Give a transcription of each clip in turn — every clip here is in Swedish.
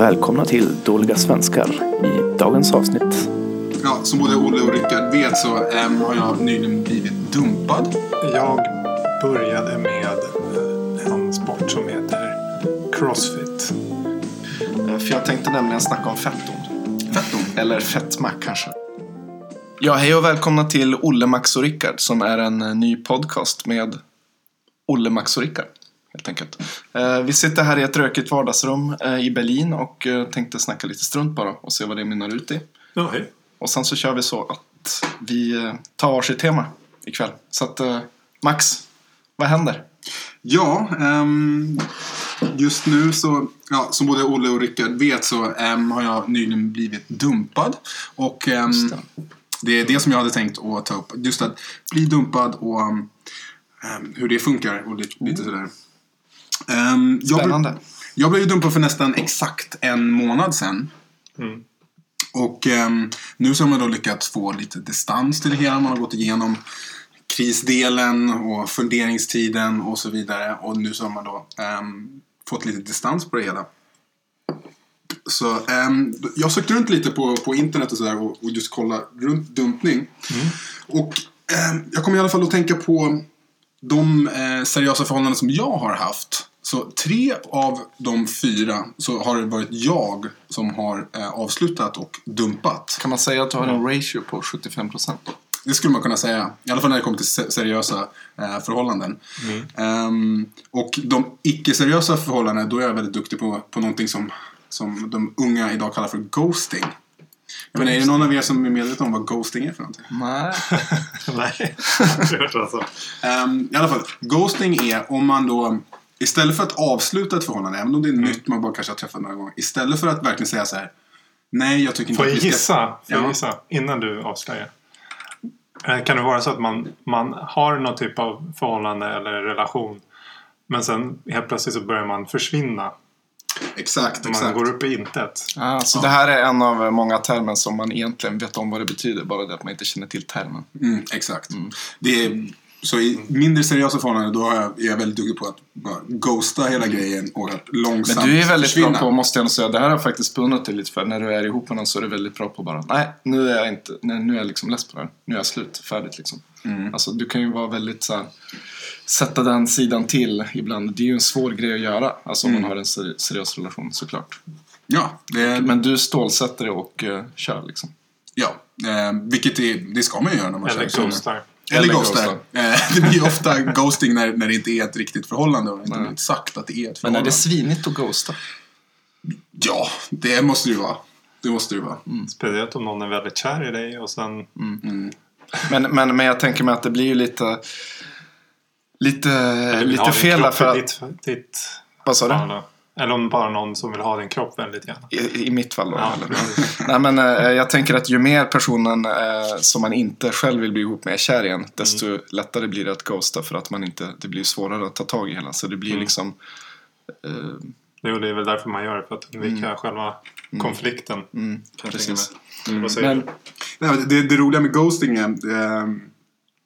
Välkomna till Dåliga Svenskar i dagens avsnitt. Ja, som både Olle och Rickard vet så äm, har jag nyligen blivit dumpad. Jag började med eh, en sport som heter Crossfit. Eh, För jag tänkte nämligen snacka om fetton. Fetton. Eller fetma kanske. Ja, hej och välkomna till Olle, Max och Rickard som är en eh, ny podcast med Olle, Max och Rickard. Helt enkelt. Eh, Vi sitter här i ett rökigt vardagsrum eh, i Berlin och eh, tänkte snacka lite strunt bara och se vad det mynnar ut i. Ja, hej. Och sen så kör vi så att vi eh, tar varsitt tema ikväll. Så att eh, Max, vad händer? Ja, äm, just nu så, ja, som både Olle och Rickard vet så äm, har jag nyligen blivit dumpad. Och Just det. det är det som jag hade tänkt att ta upp. Just att bli dumpad och hur det funkar och lite, lite sådär. Jag, blev- Spännande. jag blev ju dumpad för nästan exakt en månad sedan. Mm. Och ehm, nu så har man då lyckats få lite distans till det hela. Man har gått igenom krisdelen och funderingstiden och så vidare. Och nu så har man då ehm, fått lite distans på det hela. Så ehm, jag sökte runt lite på, på internet och sådär och, och just kolla runt dumpning. Och ehm, jag kommer i alla fall att tänka på de eh, seriösa förhållanden som jag har haft. Så tre av de fyra så har det varit jag som har eh, avslutat och dumpat. Kan man säga att du har en ratio på 75% då? Det skulle man kunna säga. I alla fall när det kommer till se- seriösa eh, förhållanden. Ehm, och de icke-seriösa förhållanden, då är jag väldigt duktig på, på någonting som, som de unga idag kallar för ghosting. Jag menar, är det någon av er som är medveten om vad ghosting är för någonting? Nej. Nej, jag har hört. Ehm, I alla fall, ghosting är om man då istället för att avsluta ett förhållande, även om det är nytt, man bara kanske har träffat några gånger. Istället för att verkligen säga så här. Nej, jag tycker inte Får jag att vi ska... gissa? Får jag Ja. gissa? Innan du avslöjar. Eh, Kan det vara så att man, man har någon typ av förhållande eller relation men sen helt plötsligt så börjar man försvinna. Exakt, Man exakt. går upp i intet. Ah, så det här är en av många termer som man egentligen vet om vad det betyder, bara det att man inte känner till termen. Mm, exakt. Det är, så i mindre seriösa förhållanden då är jag väldigt duktig på att bara ghosta hela grejen och att långsamt Men du är väldigt försvinna. bra på, måste jag säga, det här har jag faktiskt beundrat dig lite för. När du är ihop med någon så är du väldigt bra på bara, nej, nu är jag inte, nej, nu är jag liksom less på det här. Nu är jag slut, färdigt liksom. Mm. Alltså du kan ju vara väldigt så här, sätta den sidan till ibland. Det är ju en svår grej att göra, alltså om Mm. man har en seri- seriös relation såklart. Ja, det, är- Men du stålsätter det och uh, kör liksom. ja eh, vilket är, det ska man ju göra när man Eller kör ghostar. Eller Eller ghostar. Eh, det blir ju ofta ghosting när, när det inte är ett riktigt förhållande och det inte Nej. blivit sagt att det är ett Men förhållande. är det svinigt att ghosta? Ja, det måste det ju vara. Det måste det ju vara. Speciellt om någon är väldigt kär i dig och sen... Mm. Men, men, men jag tänker mig att det blir ju lite, lite, lite fel för att... Ditt, ditt, Vad sa du? Eller om bara någon som vill ha din kropp väldigt gärna. I, I mitt fall då? Ja. Nej men eh, jag tänker att ju mer personen eh, som man inte själv vill bli ihop med är kär igen, desto Mm. lättare blir det att ghosta för att man inte, det blir svårare att ta tag i hela. Så det blir Mm. liksom, eh, Jo, det är väl därför man gör det. För att undvika själva konflikten. mm, kan jag precis. Men? Nej, det, det roliga med ghosting är, eh,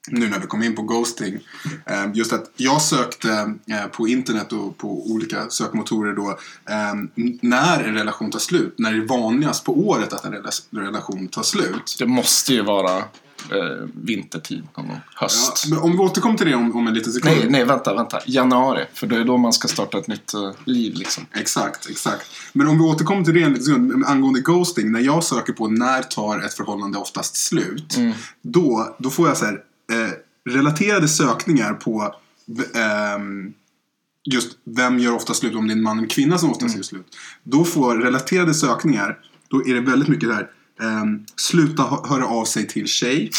nu när vi kom in på ghosting, eh, just att jag sökte eh, på internet och på olika sökmotorer då, eh, n- när en relation tar slut, när det är vanligast på året att en rela- relation tar slut. det måste ju vara eh, vintertid någon gång, Ja, höst. men om vi återkommer till det om, om en liten sekund. Nej, nej, vänta, vänta. Januari. För det är då man ska starta ett nytt eh, liv liksom. Exakt, exakt. Men om vi återkommer till det en liten sekund, angående ghosting. När jag söker på när tar ett förhållande oftast slut. Då, då får jag så här, eh, relaterade sökningar på ehm, just vem gör ofta slut, om det är en man eller kvinna som oftast gör slut. Då får relaterade sökningar, då är det väldigt mycket där. ehm, sluta hö- höra av sig till tjej.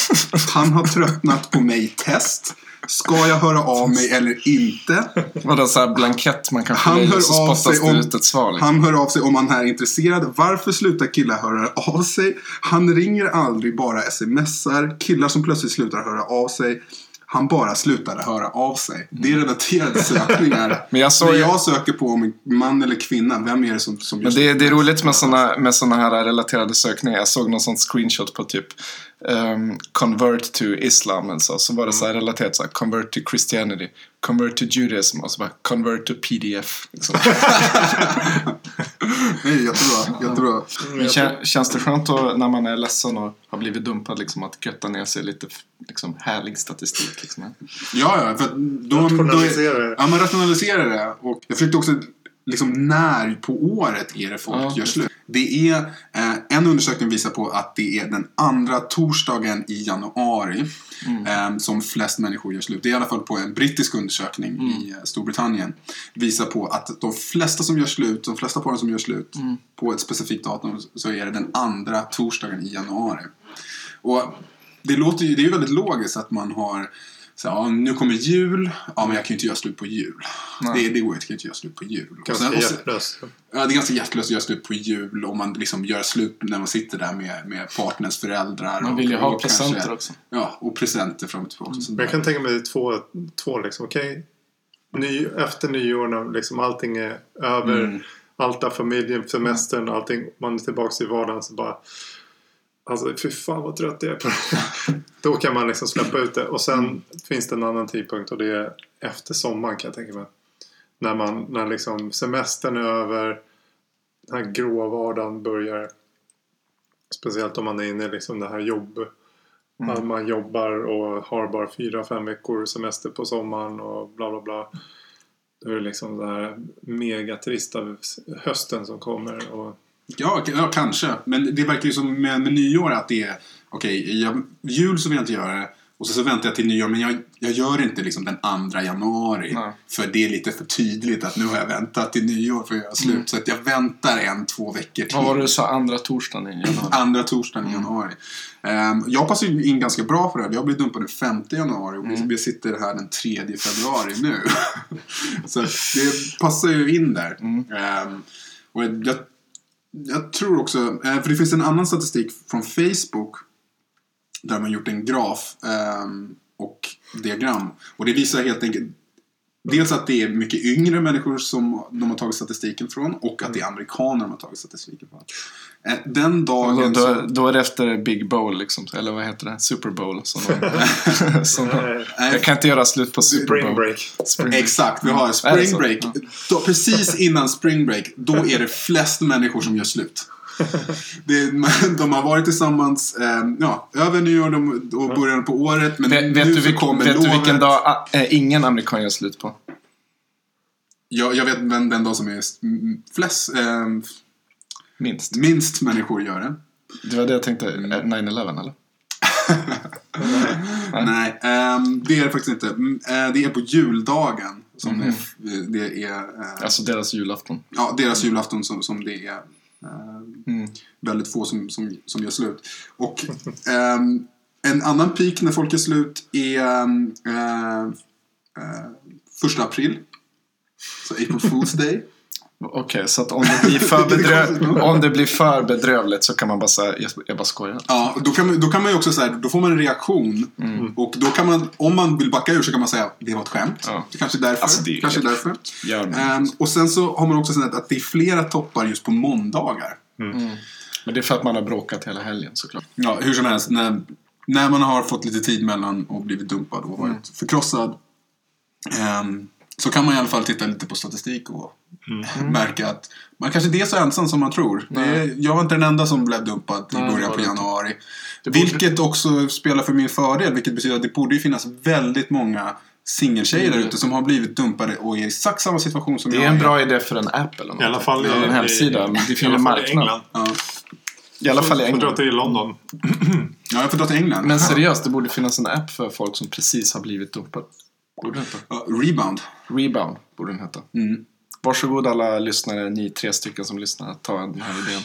Han har tröttnat på mig test. Ska jag höra av mig eller inte? Vadå sån här blankett man kan fylla i och så spottas det om- ut ett svar liksom. Han hör av sig om han är intresserad. Varför slutar killar höra av sig? Han ringer aldrig, bara smsar. Killar som plötsligt slutar höra av sig. Han bara slutade höra av sig. Det är relaterade sökningar. Men jag såg När jag söker på om man eller kvinna, vem är det som, som Men det, det är roligt med såna, med såna här relaterade sökningar. Jag såg någon sån screenshot på typ ehm, convert to Islam. Alltså. Så var det så här relaterat så här, convert to Christianity, convert to Judaism och så bara convert to PDF. Liksom. Det är jättebra. jättebra. Men kän, känns det skönt då, när man är ledsen och har blivit dumpad liksom, att götta ner sig lite liksom, härlig statistik? Liksom. Ja, ja. För att då, Rationalisera då, det. Ja, man rationaliserar det. Och jag försökte också liksom när på året är det folk Ja, gör slut. Det är, eh, en undersökning visar på att det är den andra torsdagen i januari eh, som flest människor gör slut. Det är i alla fall på en brittisk undersökning i eh, Storbritannien. Visar på att de flesta som gör slut, de flesta paren som gör slut på ett specifikt datum så är det den andra torsdagen i januari. Och det, låter ju, det är ju väldigt logiskt att man har så, ja, nu kommer jul, ja men jag kan ju inte göra slut på jul. Det, det går ju inte, jag kan inte göra slut på jul. Ganska hjärtlöst. Ja, det är ganska hjärtlöst att göra slut på jul om man liksom gör slut när man sitter där med, med partners föräldrar. Man vill ju och, ha och presenter kanske, också. Ja, och presenter fram och tillbaka. sånt Men jag kan tänka mig två, två liksom, okej. Ny, efter nyår när liksom allting är över. Mm. Allt familjen, semestern, allting. Man är tillbaka i vardagen så bara. Alltså fy fan vad trött jag är på det. Då kan man liksom släppa ut det. Och sen Mm. finns det en annan tidpunkt och det är efter sommaren kan jag tänka mig. När man, när liksom semestern är över. Den här grå vardagen börjar. Speciellt om man är inne i liksom det här jobb. Att man jobbar och har bara fyra, fem veckor semester på sommaren och bla bla bla. Då är det liksom den här megatrista hösten som kommer. Och Ja, ja, kanske. Men det verkar ju som med, med nyår att det är okej, okay, jul så vill jag inte göra det. Och så, så väntar jag till nyår, men jag, jag gör inte liksom den andra januari. Nej. För det är lite för tydligt att nu har jag väntat till nyår för att göra slut. Så att jag väntar en, två veckor till. Vad var det du sa, andra torsdagen i januari? Andra torsdagen i januari. Ehm, jag passar ju in ganska bra för det här. Jag blir dumpad den 5 januari och vi- vi sitter här den 3 februari nu. så det passar ju in där. Ehm, och jag, jag tror också, eh, för det finns en annan statistik från Facebook där man gjort en graf ehm, och diagram. Och det visar helt enkelt Dels att det är mycket yngre människor som de har tagit statistiken från och att det är amerikaner de har tagit statistiken från. Eh, Den då, dagen så... då, då är det efter Big Bowl, liksom, eller vad heter det? Super Bowl. Som de, som de, jag kan inte göra slut på Super spring Bowl. break. Spring break. Exakt, vi har spring break. Då, precis innan spring break, då är det flest människor som gör slut. Det, de har varit tillsammans eh, ja, över nyår och början på året. Men Vet, nu vet, du, så vilken, kommer vet du lovet. vilken dag eh, ingen amerikan gör slut på? Jag, jag vet den, den dag som är mm, flest, eh, Minst. minst människor gör det. Det var det jag tänkte. Mm. eh, 9-11 eller? Nej, ehm, det är det faktiskt inte. Mm, eh, det är på juldagen som det, det är. eh, Alltså deras julafton. ja, deras julafton som, som det är Eh, mm. väldigt få som, som, som gör slut. Och um, en annan peak när folk gör slut är um, uh, uh, första april. Så April Fool's Day. Okej, så att om det, blir för bedröv, om det blir för bedrövligt så kan man bara säga jag, jag bara skojar. Ja, då kan man, då kan man ju också säga, då får man en reaktion. Och då kan man, om man vill backa ur så kan man säga det var ett skämt. Ja. Det kanske är därför. Alltså, det är kanske därför. Ehm, och sen så har man också sett att det är flera toppar just på måndagar. Men det är för att man har bråkat hela helgen såklart. Ja, hur som helst. När, när man har fått lite tid mellan och blivit dumpad och varit förkrossad. ehm, så kan man i alla fall titta lite på statistik och märka att man kanske inte är så ensam som man tror. Det är, jag var inte den enda som blev dumpad i det början på det januari. borde- Vilket också spelar för min fördel. Vilket betyder att det borde ju finnas väldigt många singeltjejer där ute som har blivit dumpade och är i exakt samma situation som Det jag är en bra idé för en app eller något. I alla fall i, en hemsida. Det finns alla en marknad. England. Ja. I alla fall i Får dra England. till London. ja, jag får dra till England. Men seriöst, det borde finnas en app för folk som precis har blivit dumpade. Borde det inte? Ja, Rebound. Rebound borde den heta. Mm. Varsågod alla lyssnare, ni tre stycken som lyssnar, ta den här idén.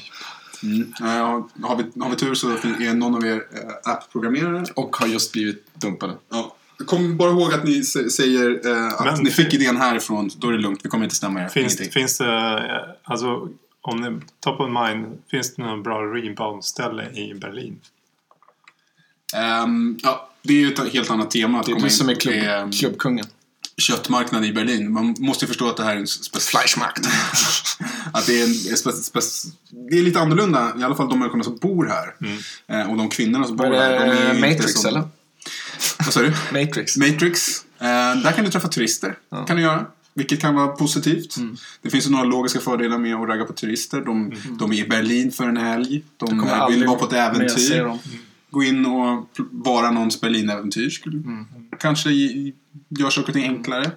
Mm. Ja, har, vi, har vi tur så är någon av er eh, app-programmerare. Och har just blivit dumpade. Ja. Kom bara ihåg att ni sä- säger eh, att Men- ni fick idén härifrån. Då är det lugnt. Vi kommer inte stämma er. Finns, Ingenting. finns det, eh, alltså om ni, top of mind, finns det något bra rebound-ställe i Berlin? Ehm, ja, det är ju ett helt annat tema. Att Det är komma du in som är klubb, klubbkungen. Köttmarknad i Berlin. Man måste ju förstå att det här är en speciell... Fleischmarkt. att det är, en, spe, spe, det är lite annorlunda. I alla fall de människorna som bor här. Eh, och de kvinnorna som bor här. De är Matrix som, eller? Vad sa du? Matrix. Matrix. Eh, där kan du träffa turister. kan du göra. vilket kan vara positivt. Mm. Det finns ju några logiska fördelar med att ragga på turister. De, de är i Berlin för en helg. De kommer vill vara på ett äventyr. Gå in och vara någons Berlin-äventyr. Skulle Mm. kanske gör saker och ting enklare.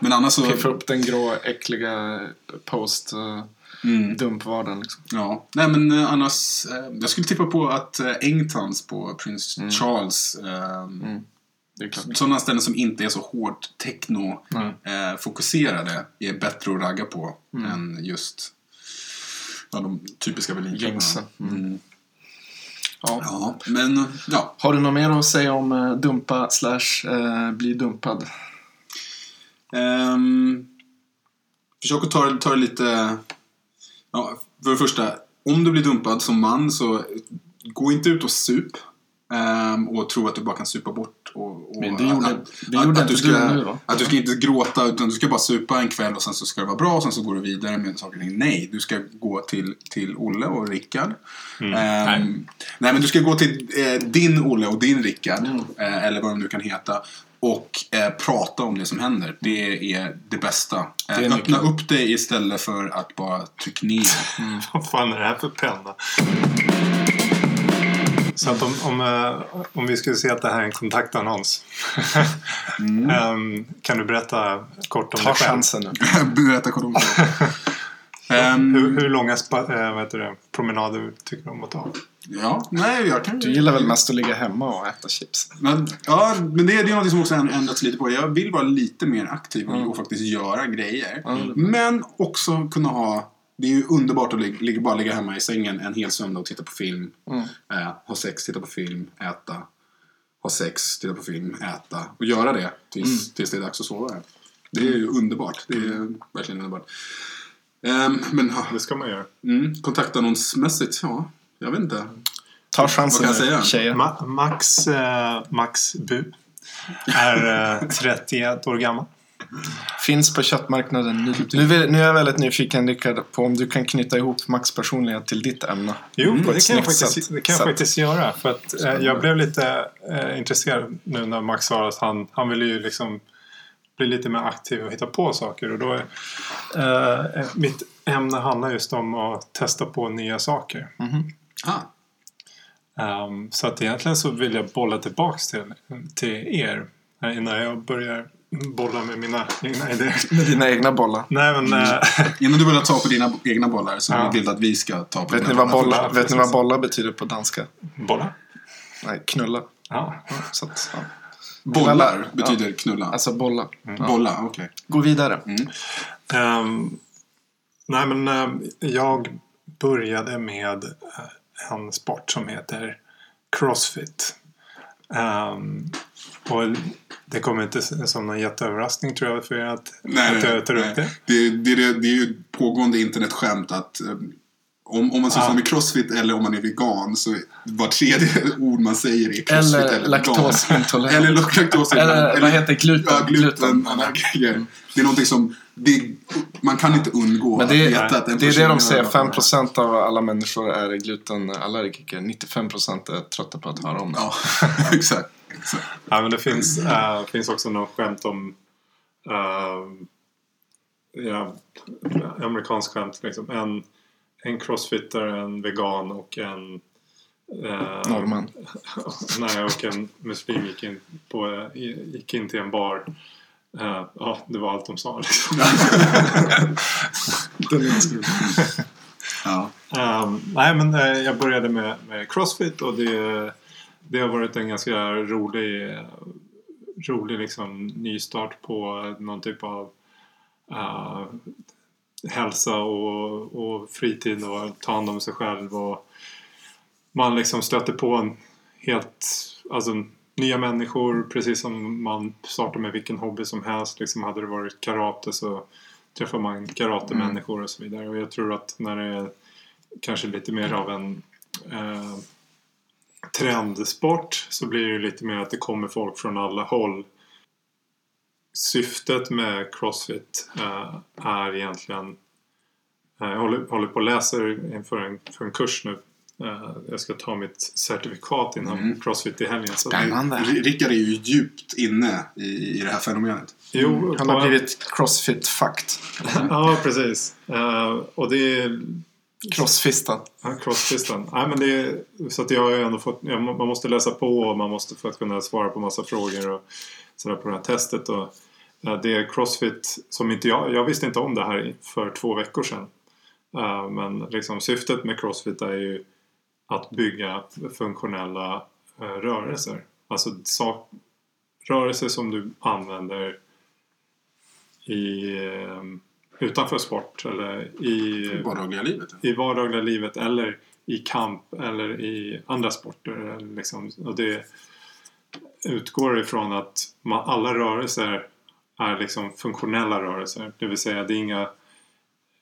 Men annars så... Piffa upp den grå, äckliga post uh, Mm. dumpvardagen liksom. Ja, nej men eh, annars. Eh, jag skulle tippa på att eh, Engtons på Prince Mm. Charles. Eh, klart. Sådana ställen som inte är så hårt techno Nej. eh, fokuserade är bättre att ragga på Mm. än just ja, de typiska Berlinklubbarna. Ja. Ja, men ja. Har du något mer att säga om eh, dumpa slash eh, bli dumpad? Ehm, försök att ta, ta det lite... Ja, för det första, om du blir dumpad som man så gå inte ut och sup. Ehm, och tro att du bara kan supa bort. Och, och Men det gjorde- att, det gjorde att, inte du ska, du nu, va? Att du ska inte gråta utan du ska bara supa en kväll och sen så ska det vara bra och sen så går du vidare med saker och ting. Nej, du ska gå till, till Olle och Rickard. Ehm, nej. men du ska gå till eh, din Olle och din Rickard. Mm. Eh, eller vad de nu kan heta. Och eh, prata om det som händer. Det är det bästa. Eh, är öppna nyckeln. upp det istället för att bara trycka ner. Vad fan är det här för penna? Så att om, om, eh, om vi skulle se att det här är en kontaktannons. Ehm, kan du berätta kort om Ta dig själv? chansen nu. Berätta kort om det. Ehm, Hur, hur långa spa, vad heter det, promenader tycker du om att ta? Ja, nej jag kan Du gillar väl mest att ligga hemma och äta chips? Men, ja, men det är det är något som också har ändrats lite på. Jag vill vara lite mer aktiv och, Mm. faktiskt göra grejer. Mm. Men också kunna ha... Det är ju underbart att ligga- bara ligga hemma i sängen en hel söndag och titta på film. Mm. Eh, ha sex, titta på film, äta. Ha sex, titta på film, äta. Och göra det tills, Mm. tills det är dags att sova. Det är ju underbart. Det är verkligen underbart. Ehm, men ja, Det ska man göra. mm, kontaktannonsmässigt, ja. Jag vet inte. Ta chansen Vad kan jag säga? tjejer. Ma- Max, eh, Max Bu är eh, 31 år gammal. Finns på köttmarknaden nu. Nu, vill, nu är jag väldigt nyfiken Rickard på om du kan knyta ihop Max personlighet till ditt ämne. Jo, Mm, det kan jag faktiskt, sätt. det kan jag Sätt. faktiskt göra. För att, eh, jag blev lite eh, intresserad nu när Max sa att han, han ville ju liksom bli lite mer aktiv och hitta på saker. Och då är, eh, mitt ämne handlar just om att testa på nya saker. Ah, Ehm, så att egentligen så vill jag bolla tillbaks till, till er eh, innan jag börjar bolla med mina egna idéer. Med dina egna bollar. Nej men eh, Innan du börjar ta på dina egna bollar så Ja. vill du att vi ska ta på Vet dina ni, vad bollar. bollar, Ja, vet ni vad bollar betyder på danska? bolla? Nej, knulla. Ja. Så att, ja. Bollar Ja. betyder knulla. Alltså bolla. Ja. Bolla, okej. Gå vidare. Ehm, nej men ehm, jag började med eh, en sport som heter Crossfit. Ehm, och det kommer inte som någon jätteöverraskning tror jag för er att, Nej, att jag tar upp det. Det, det, det, det är ju pågående internetskämt att eh, om, om man sysslar Ja. med crossfit eller om man är vegan så var tredje ord man säger är crossfit eller, Eller laktosintolerant. Eller laktosintolerant. Eller vad heter gluten? Ja, gluten. gluten. Det är någonting som det, man kan inte undgå Men att det, veta att är, en det är det de säger. har- 5% av alla människor är glutenallergiker. 95% är trötta på att höra om det. Ja, exakt. exakt. Ja, men det finns, eh, finns också något skämt om eh, ja, amerikanskt skämt. Liksom. En, en crossfittare, en vegan och en eh, Norrman. Nej, och en muslim gick in, på, gick in till en bar. Eh, ja, det var allt de sa. Liksom. Ja. Ehm, nej, men eh, jag började med, med Crossfit och det, det har varit en ganska rolig, rolig liksom, nystart på någon typ av eh, hälsa och, och fritid och ta hand om sig själv. Och man liksom stöter på en helt, alltså, nya människor precis som man startar med vilken hobby som helst. Liksom hade det varit karate så träffar man karatemänniskor och så vidare. Och jag tror att när det är kanske lite mer av en eh, trendsport så blir det lite mer att det kommer folk från alla håll. Syftet med Crossfit eh, är egentligen eh, jag håller, håller på och läser inför en, för en kurs nu Eh, jag ska ta mitt certifikat innan Mm. Crossfit i helgen. Så Spännande. Rickard är ju djupt inne i, i det här fenomenet. jo, Han på- har blivit crossfit-fucked. Ja, precis. Eh, och det är Crossfistad. Ja, Crossfisten. Nej, men det är, så att jag har ju ändå fått, ja, man man måste läsa på och man måste för att kunna svara på massa frågor och sådär på det här testet. Och, ja, det är Crossfit som inte jag, jag visste inte om det här för två veckor sedan. Eh, men liksom syftet med Crossfit är ju att bygga funktionella eh, rörelser. Alltså sak, rörelser som du använder i, eh, utanför sport eller i I vardagliga livet. i vardagliga livet eller i kamp eller i andra sporter. Liksom. Och det utgår ifrån att man, alla rörelser är liksom funktionella rörelser. Det vill säga det är inga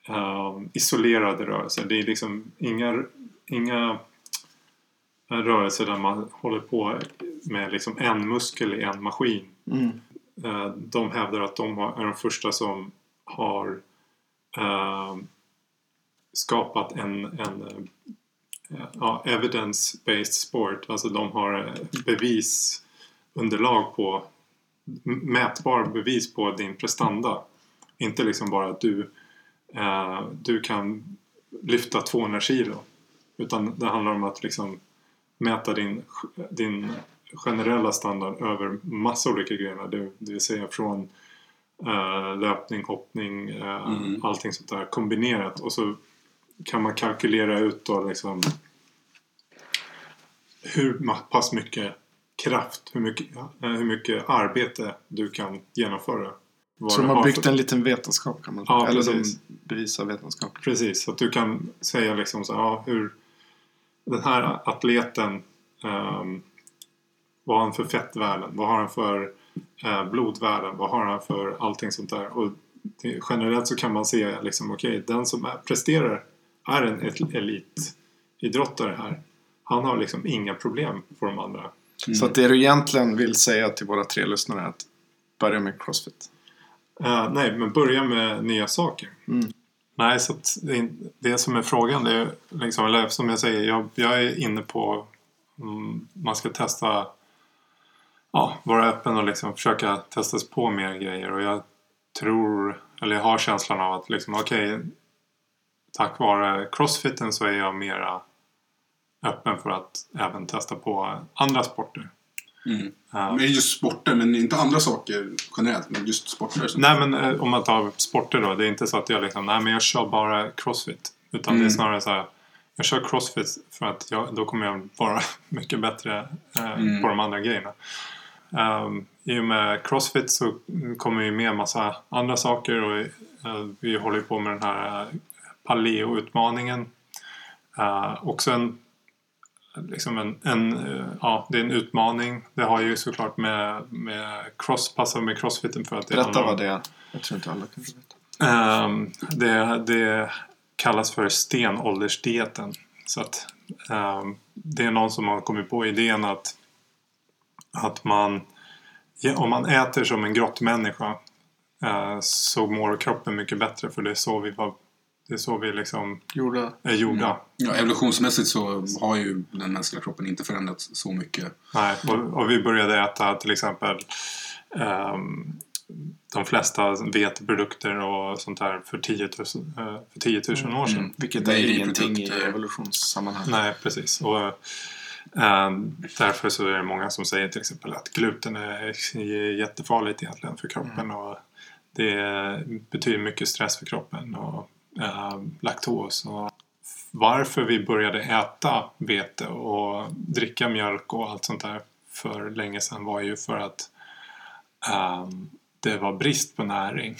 eh, isolerade rörelser. Det är liksom inga, inga rörelser där man håller på med liksom en muskel i en maskin. Mm. Eh, de hävdar att de har, är de första som har eh, skapat en, en ja, evidence-based sport. Alltså de har bevisunderlag på mätbar bevis på din prestanda. Inte liksom bara att du, eh, du kan lyfta 200 kilo. Utan det handlar om att liksom mäta din, din generella standard över massa olika grejer. Det, det vill säga från eh, löpning, hoppning, eh, Mm. allting sånt där kombinerat. Och så kan man kalkylera ut då liksom hur pass mycket kraft, hur mycket, eh, hur mycket arbete du kan genomföra. Så de har byggt för- en liten vetenskap kan man Ja, Eller de bevisar vetenskap. Precis, så att du kan säga liksom så ja, hur den här atleten ehm, vad har han för fettvärden? Vad har han för eh, blodvärden? Vad har han för allting sånt där? Och det, generellt så kan man se liksom, okej, den som är, presterar är en el- elitidrottare här. Han har liksom inga problem på de andra. Så att det du egentligen vill säga till våra tre lyssnare är att börja med crossfit. Eh, nej, men börja med nya saker. Mm. Nej, så det, det som är frågan, det är liksom, eller som jag säger, jag, jag är inne på mm, man ska testa, ja, vara öppen och liksom försöka testas på mer grejer. Och jag tror, eller jag har känslan av att liksom, okej, tack vare crossfiten så är jag mera öppen för att även testa på andra sporter. Mm. Eh, Men just sporter, men inte andra saker generellt. Men just sporter. Nej men eh, om man tar sporter då. Det är inte så att jag liksom, nej men jag kör bara crossfit. Utan det är Mm. snarare så här. Jag kör crossfit för att jag, då kommer jag vara mycket bättre eh, Mm. på de andra grejerna. Um, I och med crossfit så kommer ju med massa andra saker och eh, vi håller ju på med den här uh, paleo-utmaningen. Uh, också en, liksom en, en, eh, ja, det är en utmaning. Det har ju såklart med, med cross, passar med crossfiten för att det Berätta vad det är. Jag tror inte alla kanske vet. Ehm, det, det kallas för stenåldersdieten. Så att ehm, det är någon som har kommit på idén att, att man om man äter som en grottmänniska eh, så mår kroppen mycket bättre för det är så vi, var, det är så vi liksom Gjorda. är gjorda. Ja, evolutionsmässigt så har ju den mänskliga kroppen inte förändrats så mycket. Nej, och, och vi började äta till exempel ehm, de flesta veteprodukter och sånt där för 10 000, eh, för 10 000 år sedan. Mm. Vilket är ingenting i evolutionssammanhang. Nej, precis. Och, eh, därför så är det många som säger till exempel att gluten är jättefarligt egentligen för kroppen. Och det betyder mycket stress för kroppen och eh, laktos. Och varför vi började äta vete och dricka mjölk och allt sånt där för länge sedan var ju för att ehm, det var brist på näring.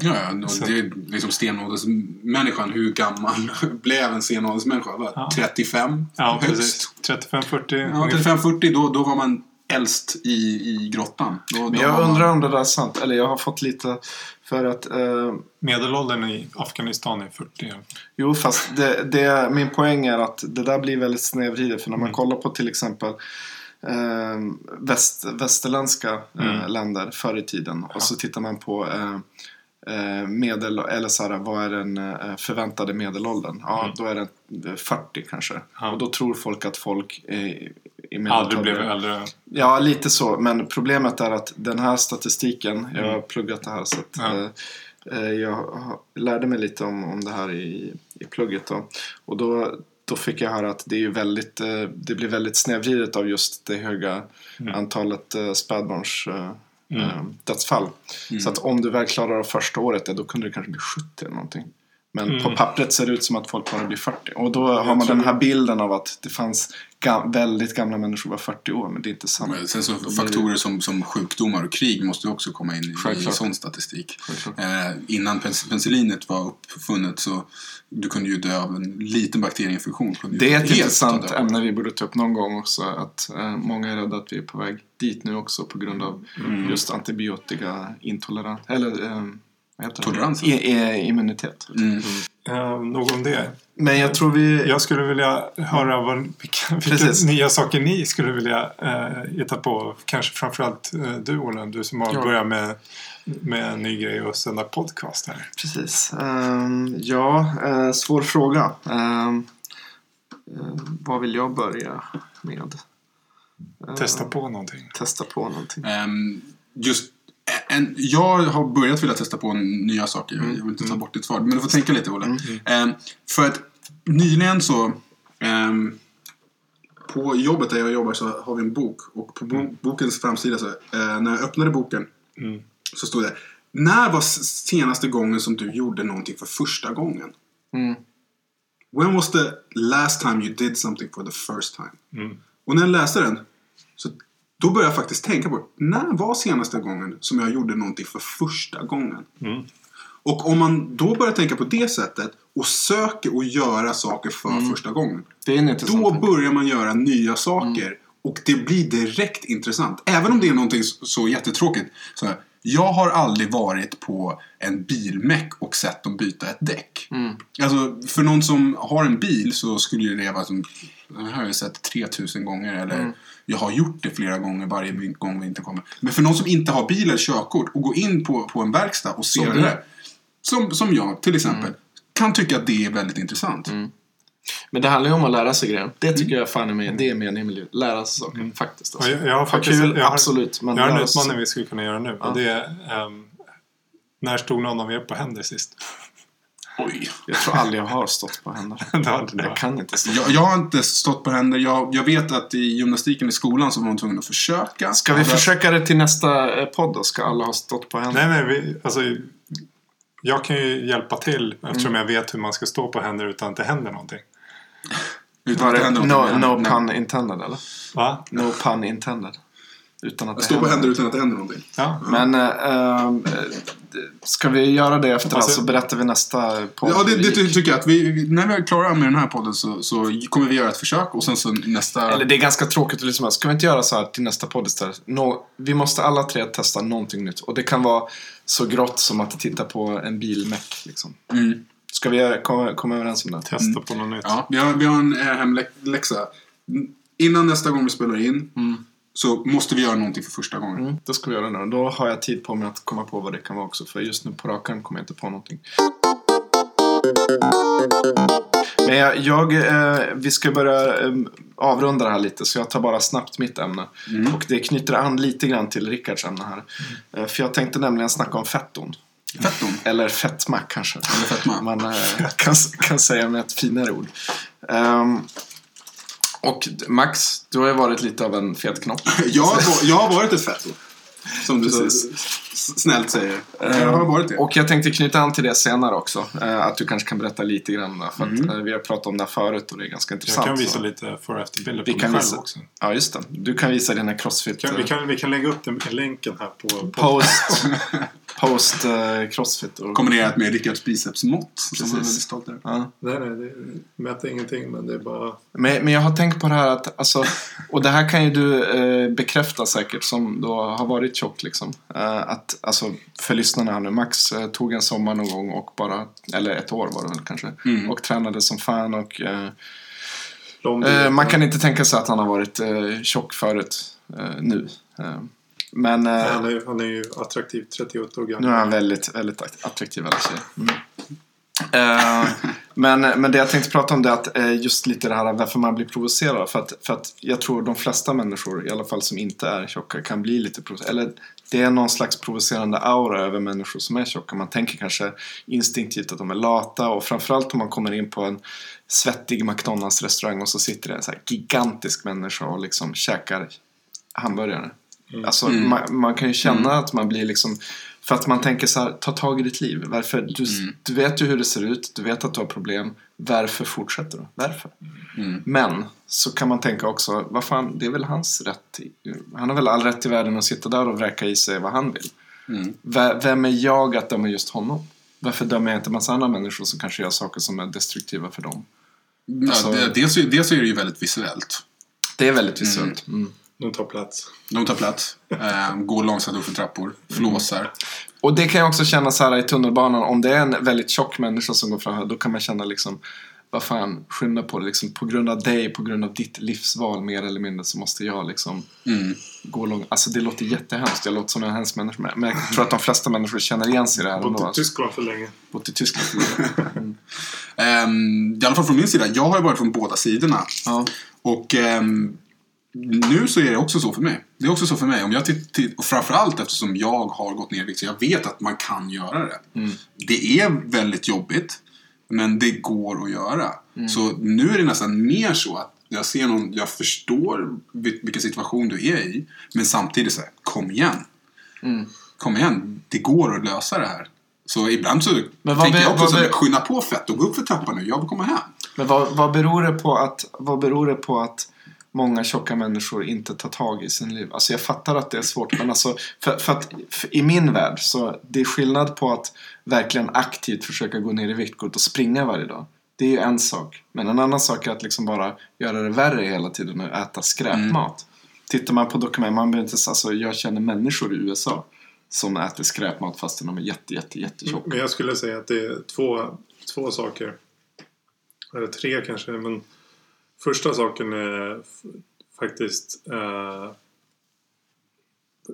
Ja, ja, Så- det är liksom stenåldersmänniskan. Hur gammal blev en stenåldersmänniska? Ja. 35 Ja, högst? precis. 35-40. Ja, 35-40 då, då var man äldst i, i grottan. Då, Men då jag var undrar man, om det där är sant. Eller jag har fått lite för att eh, Medelåldern i Afghanistan är 40. Jo, fast det, det, min poäng är att det där blir väldigt snedvridet. För när man Mm. kollar på till exempel eh, väst, västerländska eh, Mm. länder förr i tiden. Ja. Och så tittar man på eh, eh, medel, eller så här, vad är den eh, förväntade medelåldern? Ja, Mm. då är eh, 40 kanske. Ja. Och då tror folk att folk i medeltal Aldrig blev äldre. Ja, lite så. Men problemet är att den här statistiken, jag har Mm. pluggat det här så att Ja. eh, eh, jag lärde mig lite om, om det här i, i plugget. Då. Och då, då fick jag höra att det, är ju väldigt, eh, det blir väldigt snedvridet av just det höga Mm. antalet eh, spädbarns eh, Mm. eh, dödsfall. Mm. Så att om du väl klarar av första året, ja, då kunde det kanske bli 70 eller någonting. Men Mm. på pappret ser det ut som att folk bara blir 40. Och då har man den här bilden av att det fanns ga- väldigt gamla människor var 40 år, men det är inte sant. Men Sen så faktorer som, som sjukdomar och krig måste också komma in i, i sån statistik. Eh, innan pens- penicillinet var uppfunnet så du kunde ju dö av en liten bakterieinfektion. Det är ett intressant ämne vi borde ta upp någon gång också. Att eh, många är rädda att vi är på väg dit nu också på grund av Mm. just antibiotikaintolerans. Eller eh? Tolerans. I, i, immunitet. Mm. Eh, nog om det. Men jag tror vi... Jag skulle vilja höra vad, vilka, vilka nya saker ni skulle vilja eh, hitta på. Kanske framförallt eh, du, Olen. Du som har Ja. börjat med, med en ny grej och sända podcast här. Precis. Ehm, ja, eh, svår fråga. Ehm, eh, vad vill jag börja med? Ehm, Testa på någonting. Testa på någonting. Ehm, just en, jag har börjat vilja testa på nya saker. Jag vill inte ta bort ditt svar. Men du får tänka lite, Olle. Ehm, för att nyligen så... ehm, på jobbet där jag jobbar så har vi en bok. Och på bo- bokens framsida så... eh, när jag öppnade boken Mm. så stod det När var senaste gången som du gjorde någonting för första gången? Mm. When was the last time you did something for the first time? Mm. Och när jag läste den så då började jag faktiskt tänka på när var senaste gången som jag gjorde någonting för första gången? Mm. Och om man då börjar tänka på det sättet och söker och göra saker för första gången. Då börjar man göra nya saker. Och det blir direkt intressant. Även om det är någonting så, så jättetråkigt. Så här, jag har aldrig varit på en bilmäck och sett dem byta ett däck. Mm. Alltså, för någon som har en bil så skulle ju det vara som... Det här har jag sett 3000 gånger. Eller Mm. jag har gjort det flera gånger varje gång vi inte kommer. Men för någon som inte har bil eller körkort och går in på, på en verkstad och ser Som det där. Som, som jag till exempel. Kan tycka att det är väldigt intressant. Mm. Men det handlar ju om att lära sig grejer. Det tycker jag fan är med. Det är meningen med livet. Lära sig saker. Faktiskt. Och Alltså. jag, jag har Ha faktiskt kul, jag har, absolut. Men jag har en utmaning vi skulle kunna göra nu. Ja. Och det är, ehm, när stod någon av er på händer sist? Oj. Jag tror aldrig jag har stått på händer. Jag kan inte stå. Jag, jag har inte stått på händer. Jag, jag vet att i gymnastiken i skolan så var man tvungen att försöka. Ska vi där- försöka det till nästa eh, podd då? Ska alla ha stått på händer? Nej, nej. Vi, alltså, jag kan ju hjälpa till eftersom jag vet hur man ska stå på händer utan att det händer någonting. Utan Var att det händer no, någonting. no Nej. pun intended eller? Va? No pun intended. Utan att det Stå på händer. utan att det händer någonting. Ja. Men äh, äh, ska vi göra det efter det så berättar vi nästa podd. Ja, det, det tycker jag. Att vi, när vi är klara med den här podden så, så kommer vi göra ett försök och sen så nästa... Eller det är ganska tråkigt att lyssna. Ska vi inte göra så här till nästa podd istället? Nå, vi måste alla tre testa någonting nytt. Och det kan vara så grått som att titta på en bilmäck. Liksom. Mm. Ska vi komma, komma överens om det? Testa på något nytt. Ja, vi har, vi har en eh, hemläxa. Innan nästa gång vi spelar in Mm. så måste vi göra någonting för första gången. Mm, det ska vi göra nu. Då har jag tid på mig att komma på vad det kan vara också. För just nu på rak arm kommer jag inte på någonting. Men jag, jag eh, vi ska börja eh, avrunda det här lite. Så jag tar bara snabbt mitt ämne. Mm. Och det knyter an lite grann till Rickards ämne här. Eh, för jag tänkte nämligen snacka om fetton. Fetton. Eller fetma kanske. Eller fetma. Man eh, kan, kan säga med ett finare ord. Ehm, och Max, du har ju varit lite av en fet knopp. Jag, jag har varit ett fetto. Som du så Precis. s- snällt säger. Jag har varit det. Och jag tänkte knyta an till det senare också. Eh, att du kanske kan berätta lite grann. För att Mm. eh, vi har pratat om det här förut och det är ganska Jag intressant. kan visa så. lite för och efterbilder Vi på kan mig själv visa- också. Ja, just det. Du kan visa dina crossfit. Kan, vi, kan, vi kan lägga upp den länken här på... på Post, post eh, crossfit. Och, Kombinerat med Rickards bicepsmått. Som Precis. jag är väldigt stolt över. ja. Nej, nej, det mäter ingenting men det är bara... men, men jag har tänkt på det här att, alltså, och det här kan ju du eh, bekräfta säkert som då har varit tjock liksom. Eh, att, alltså, för lyssnarna här nu, Max eh, tog en sommar någon gång och bara, eller ett år var det väl kanske, Mm. och tränade som fan och eh, Eh, man kan inte tänka sig att han har varit eh, tjock förut eh, nu. Men eh, Han är, han är ju attraktiv, 38 år nu gammal. är han väldigt, väldigt attraktiv alla tjejer. Mm. Eh, men, men det jag tänkte prata om det är att eh, just lite det här varför man blir provocerad. För att, för att jag tror de flesta människor, i alla fall som inte är tjocka, kan bli lite provocerade. Eller det är någon slags provocerande aura över människor som är tjocka. Man tänker kanske instinktivt att de är lata och framförallt om man kommer in på en svettig McDonalds restaurang och så sitter det en så gigantisk människa och liksom käkar hamburgare. Alltså Mm. man, man kan ju känna att man blir liksom för att man tänker så här, ta tag i ditt liv. Varför? Du, Mm. du vet ju hur det ser ut, du vet att du har problem. Varför fortsätter du? Varför? Mm. Men så kan man tänka också, vad fan, det är väl hans rätt. i- Han har väl all rätt i världen att sitta där och vräka i sig vad han vill. Mm. Vem är jag att döma just honom? Varför dömer jag inte massa andra människor som kanske gör saker som är destruktiva för dem? Alltså- Ja, det- dels, dels är det ju väldigt visuellt. Det är väldigt visuellt. Mm. De tar plats. De tar plats, eh, går långsamt upp för trappor, flåsar. Och det kan jag också känna så här i tunnelbanan. Om det är en väldigt tjock människa som går fram här, då kan man känna liksom vad fan, skynda på det. Liksom, på grund av dig, på grund av ditt livsval mer eller mindre så måste jag liksom Mm. gå långt. Alltså det låter jättehemskt. Jag låter som en hemsk människa. Men jag tror att de flesta människor känner igen sig i det här ändå. Bott i Alltså. Tyskland för länge. Bott i Tyskland. Mm. Ehm, I alla fall från min sida. Jag har ju varit från båda sidorna. Ja. Och ehm, nu så är det också så för mig. Det är också så för mig. Om jag titt- och framförallt eftersom jag har gått ner i vikt så jag vet att man kan göra det. Det är väldigt jobbigt. Men det går att göra. Så nu är det nästan mer så att jag ser någon, jag förstår vil- vilken situation du är i. Men samtidigt så här, kom igen. Kom igen, det går att lösa det här. Så ibland så Men tänker jag också vad så här, be- skynda på fett och gå upp för trappan nu. Jag vill komma hem. Men vad, vad, beror det på att, vad beror det på att många tjocka människor inte tar tag i sin liv? Alltså jag fattar att det är svårt men alltså för, för att för i min värld så det är skillnad på att verkligen aktivt försöka gå ner i vikt, gå ut och springa varje dag. Det är ju en sak. Men en annan sak är att liksom bara göra det värre hela tiden och äta skräpmat. Tittar man på dokument, man behöver inte, alltså jag känner människor i USA som äter skräpmat fastän de är jätte, jätte, jättetjocka. Men jag skulle säga att det är två, två saker. Eller tre kanske. Men första saken är faktiskt eh,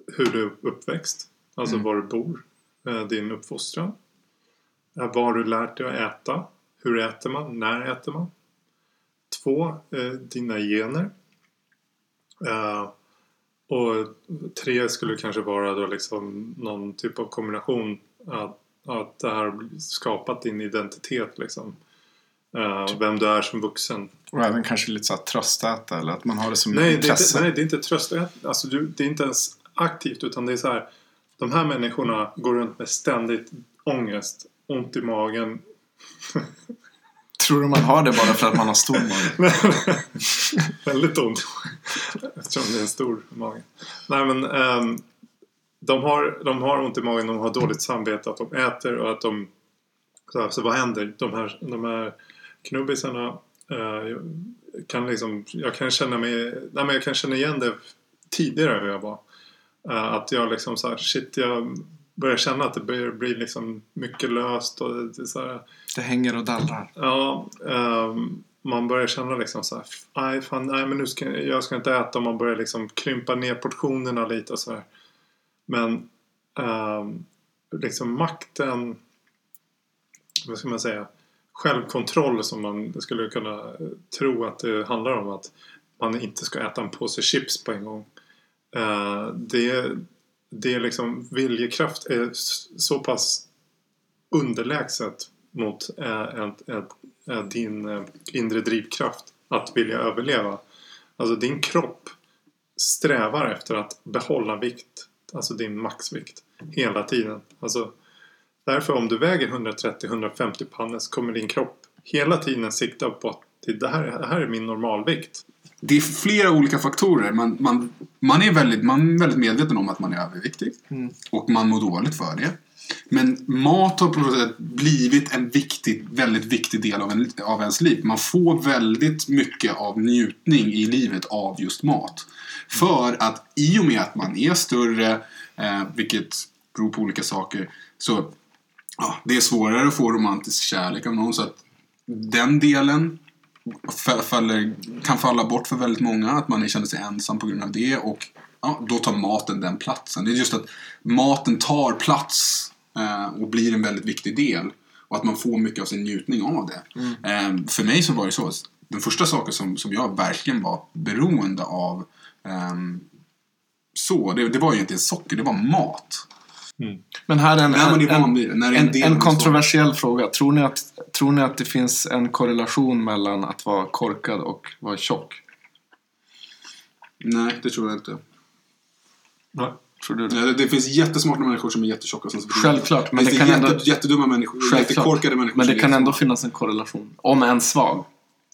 hur du är uppväxt. Alltså var du bor. Eh, din uppfostran. Eh, vad har du lärt dig att äta? Hur äter man? När äter man? Två, eh, dina gener. Eh, och tre skulle kanske vara då liksom någon typ av kombination. Att, att det här har skapat din identitet liksom. Eh, vem du är som vuxen. Och även kanske lite så här tröstäta eller att man har det som Nej, det intresse. inte, nej, det är inte tröst. Alltså, du, det är inte ens aktivt utan det är så här. De här människorna går runt med ständigt ångest, ont i magen. Tror du man har det bara för att man har stor mage? Väldigt ont. Eftersom det är en stor mage. Nej men ehm, de, har, de har ont i magen, de har dåligt samvete att de äter och att de... Så, här, så vad händer? De här, de här knubbisarna eh, kan liksom, jag kan känna mig, nej men jag kan känna igen det tidigare hur jag var. Eh, att jag liksom så här, shit jag börjar känna att det börjar bli liksom mycket löst och det så här, Det hänger och dallrar. Ja, ehm, man börjar känna liksom så här, nej, fan, nej men nu ska jag ska inte äta och man börjar liksom krympa ner portionerna lite och så här. Men ehm, liksom makten, vad ska man säga, självkontroll som man skulle kunna eh, tro att det handlar om att man inte ska äta en påse chips på en gång. Eh, det, det är liksom viljekraft är så pass underlägset mot eh, ett, ett, ett, din inre drivkraft att vilja överleva. Alltså din kropp strävar efter att behålla vikt, alltså din maxvikt, hela tiden. Alltså, därför om du väger 130-150 pannor så kommer din kropp hela tiden sikta på att det här, det här är min normalvikt. Det är flera olika faktorer. Man, man, man, är väldigt, man är väldigt medveten om att man är överviktig. Och man mår dåligt för det. Men mat har på något sätt blivit en viktig, väldigt viktig del av, en, av ens liv. Man får väldigt mycket av njutning i livet av just mat. För att i och med att man är större, eh, vilket beror på olika saker, så ja, det är svårare att få romantisk kärlek av någon. Så att den delen fa- faller, kan falla bort för väldigt många. Att man känner sig ensam på grund av det. Och ja, då tar maten den platsen. Det är just att maten tar plats eh, och blir en väldigt viktig del. Och att man får mycket av sin njutning av det. Eh, för mig så var det så. Den första saken som, som jag verkligen var beroende av ehm, så, det, det var ju egentligen socker, det var mat. Men här är en, När man är en, van en en, en kontroversiell fråga. Tror ni, att, tror ni att det finns en korrelation mellan att vara korkad och vara tjock? Nej, det tror jag inte. Nej. Tror du det? Det, det finns jättesmarta människor som är jättetjocka. Som Självklart, men det det kan jätte, ändå- jättedumma människor. Självklart. Jättekorkade människor Men det kan ändå finnas en korrelation. Om än svag.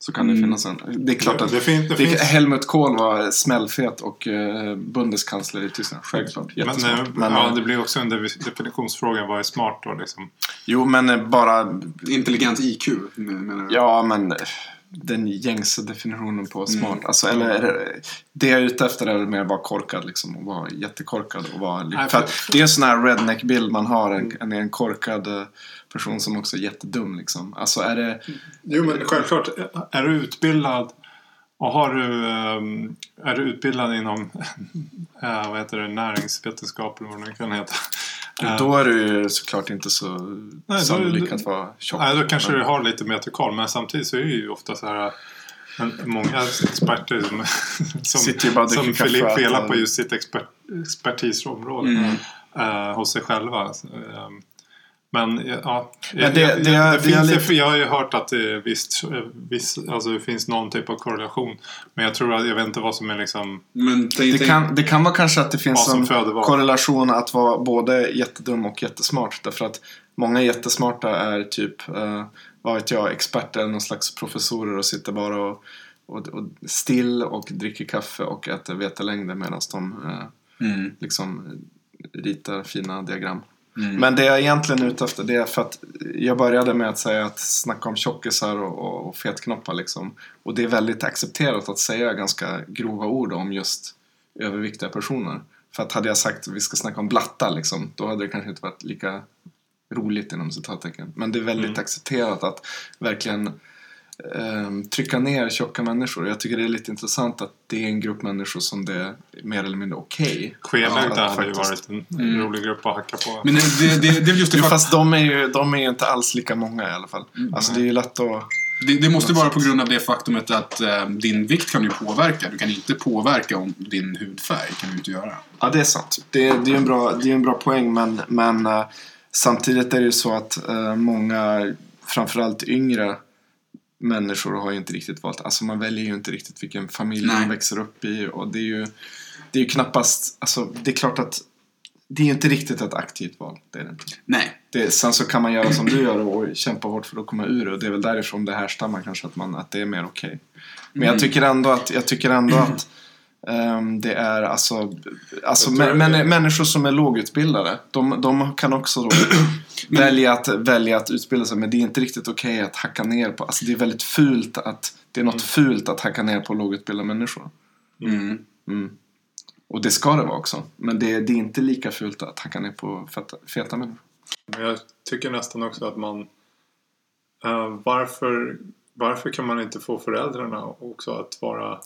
Så kan det Mm. finnas en. Det är klart Det- att det fin- det det- finns- Helmut Kohl var smällfet och eh, bundeskanzler i Tyskland. Självklart. Men, Jättesmart. eh, Men, ja, eh, det blir också en de- definitionsfråga. Vad är smart då liksom? Jo, men eh, bara... Intelligent IQ, menar jag. Ja, men eh, den gängse definitionen på smart. Mm. Alltså, eller, eh, det jag är ute efter är mer att vara korkad. Liksom, och vara jättekorkad. Och vara, Nej, för för- att det är en sån här redneck-bild man har. En, en, en korkad eh, person som också är jättedum. Liksom. Alltså är det... Jo, men självklart. Är du utbildad och har du, ehm, är du utbildad inom äh, vad heter det, näringsvetenskap eller vad det nu kan heta. Eh, Då är det ju såklart inte så då- sannolikt att vara tjock. Nej, då kanske du har lite mer koll. Men samtidigt så är det ju ofta så här många experter som, som, som felar på just sitt expert, expertisområde Mm. eh, hos sig själva. Men ja, Men det- jag, det- det det finns, lite- jag har ju hört att det visst, visst, alltså det finns någon typ av korrelation. Men jag tror att jag vet inte vad som är liksom Men tänk, Det tänk, kan, det kan vara kanske att det finns en korrelation att vara både jättedum och jättesmart. Därför att många jättesmarta är typ, eh, vad vet jag, experter eller någon slags professorer och sitter bara och, och, och still och dricker kaffe och äter vetelängder medan de eh, Mm. liksom ritar fina diagram. Mm. Men det jag egentligen är ute efter det är för att jag började med att säga att snacka om tjockisar och, och, och fetknoppar liksom. Och det är väldigt accepterat att säga ganska grova ord om just överviktiga personer. För att hade jag sagt att vi ska snacka om blattar liksom, då hade det kanske inte varit lika roligt inom citattecken. Men det är väldigt Mm. accepterat att verkligen ehm, trycka ner tjocka människor. Jag tycker det är lite intressant att det är en grupp människor som det är mer eller mindre okej. Skelögda att hade ju varit en Mm. rolig grupp att hacka på. Men det, det, det, det är just det, Jo, fast de är ju de är ju inte alls lika många i alla fall. Alltså det är ju lätt att... det, det måste vara på grund av det faktumet att eh, din vikt kan du påverka. Du kan inte påverka om din hudfärg. kan du inte göra. Ja, det är sant. Det, det är ju en bra, det är en bra poäng men, men eh, samtidigt är det ju så att eh, många, framförallt yngre människor har ju inte riktigt valt. Alltså man väljer ju inte riktigt vilken familj Nej. man växer upp i och det är ju, det är ju knappast, alltså det är klart att det är ju inte riktigt ett aktivt val. Det är det inte. Nej. Det, sen så kan man göra som du gör och kämpa hårt för att komma ur det. Och det är väl därifrån det härstammar kanske att, man, att det är mer okej. Men jag Mm. tycker ändå att, jag tycker ändå att det är alltså, alltså Jag tror mä, det- mä, människor som är lågutbildade. De, de kan också då välja, att, välja att utbilda sig. Men det är inte riktigt okej att hacka ner på. Alltså det är väldigt fult att, det är något fult att hacka ner på lågutbildade människor. Mm. Mm. Och det ska det vara också. Men det, det är inte lika fult att hacka ner på feta, feta människor. Men jag tycker nästan också att man... eh, varför, varför kan man inte få föräldrarna också att vara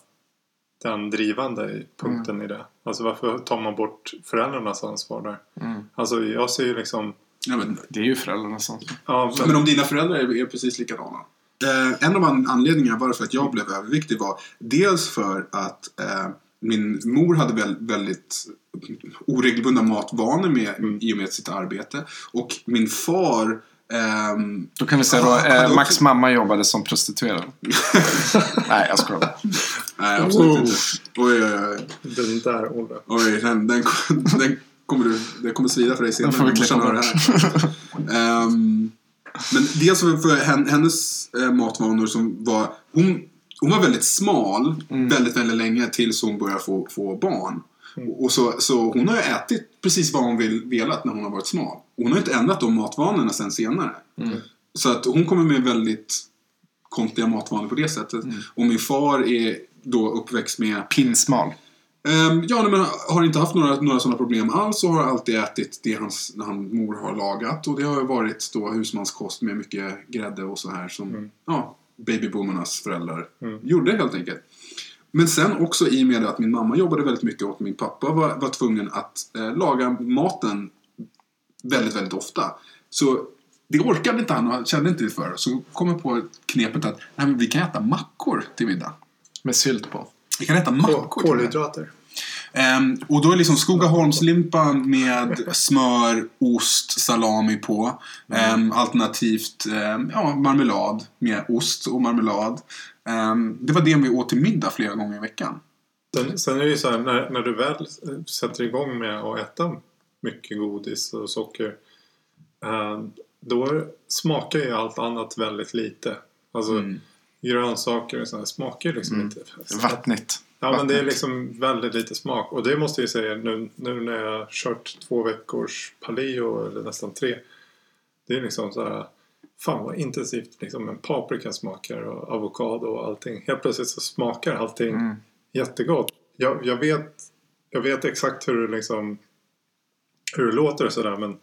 den drivande punkten i det? Alltså varför tar man bort föräldrarnas ansvar där? Mm. Alltså jag ser ju liksom... Ja, men, Det är ju föräldrarnas ansvar. Ja, men om dina föräldrar är, är precis likadana. Eh, en av an- anledningarna varför att jag blev överviktig var dels för att eh, min mor hade väl, väldigt oregelbundna matvanor med, i och med sitt arbete. Och min far ehm, Då kan vi säga då, eh, också- Max mamma jobbade som prostituerad. Nej, jag skojar. Nej, absolut inte. Oj, oj, oj. den där Olle. oj den, den, den, kommer du, den kommer svida för dig senare. Den får vi klippa det här. Ehm, men dels för, för hen- hennes eh, matvanor som var... Hon, hon var väldigt smal Mm. väldigt, väldigt länge tills hon började få, få barn. Och, och så, så hon har ju ätit precis vad hon vill, velat när hon har varit smal. Och hon har ju inte ändrat de matvanorna sen senare. Mm. Så att hon kommer med väldigt konstiga matvanor på det sättet. Mm. Och min far är då uppväxt med Pinsmal. Ehm, ja, nej, men har inte haft några, några sådana problem alls och har alltid ätit det hans, han mor har lagat. Och det har ju varit då husmanskost med mycket grädde och så här som Mm. ja, babyboomernas föräldrar Mm. gjorde helt enkelt. Men sen också i och med att min mamma jobbade väldigt mycket och min pappa var, var tvungen att eh, laga maten väldigt, väldigt ofta. Så det orkade inte han och han kände inte för. Så kom jag på knepet att nej, men vi kan äta mackor till middag. Med sylt på. Vi kan äta Kol- mackor middag. Kolhydrater. Ehm, och då är liksom Skogaholmslimpan med smör, ost, salami på. Ehm, alternativt ehm, ja, marmelad med ost och marmelad. Det var det vi åt till middag flera gånger i veckan. Sen, sen är det ju så här, när, när du väl sätter igång med att äta mycket godis och socker. då smakar ju allt annat väldigt lite. Alltså Mm. grönsaker och sådär smakar ju liksom inte. Vattnigt. Ja men det är liksom väldigt lite smak. Och det måste jag säga nu, nu när jag har kört två veckors paleo eller nästan tre. Det är liksom så här. Fan vad intensivt liksom en paprika smakar och avokado och allting. Helt plötsligt så smakar allting Mm. jättegott. Jag, jag, vet, jag vet exakt hur det liksom hur det låter och sådär men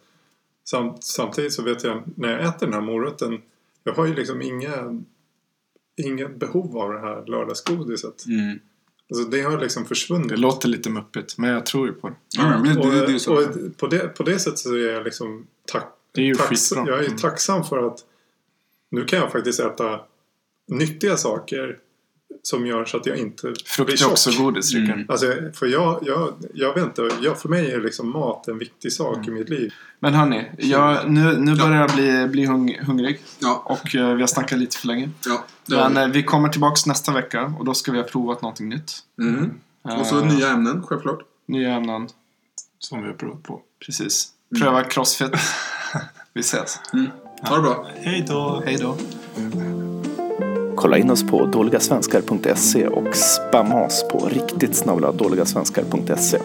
samt, samtidigt så vet jag när jag äter den här moroten jag har ju liksom inga inget behov av det här lördagsgodiset. Alltså det har liksom försvunnit. Det låter lite muppigt, men jag tror ju på det. Ja, men det, och, det, det är så. och på, det, på det sättet så är jag liksom tack, Det är ju tax- jag är Mm. tacksam för att nu kan jag faktiskt äta nyttiga saker som gör så att jag inte blir Frukt är tjock. också godis. Mm. Alltså, för jag, jag, jag vet inte, jag, för mig är liksom mat en viktig sak Mm. i mitt liv. Men hörni, jag, nu, nu börjar jag bli, bli hung, hungrig. Ja, Och eh, vi har snackat lite för länge. ja. Men vi. eh, vi kommer tillbaks nästa vecka och då ska vi ha provat någonting nytt. Mm. Och så nya ämnen, självklart. nya ämnen. Som vi har provat på. Precis. Pröva crossfit. vi ses. Ha det bra. Hej då! Hej då. Kolla in oss på dåligasvenskar.se och spamma oss på riktigt snabla dåligasvenskar.se.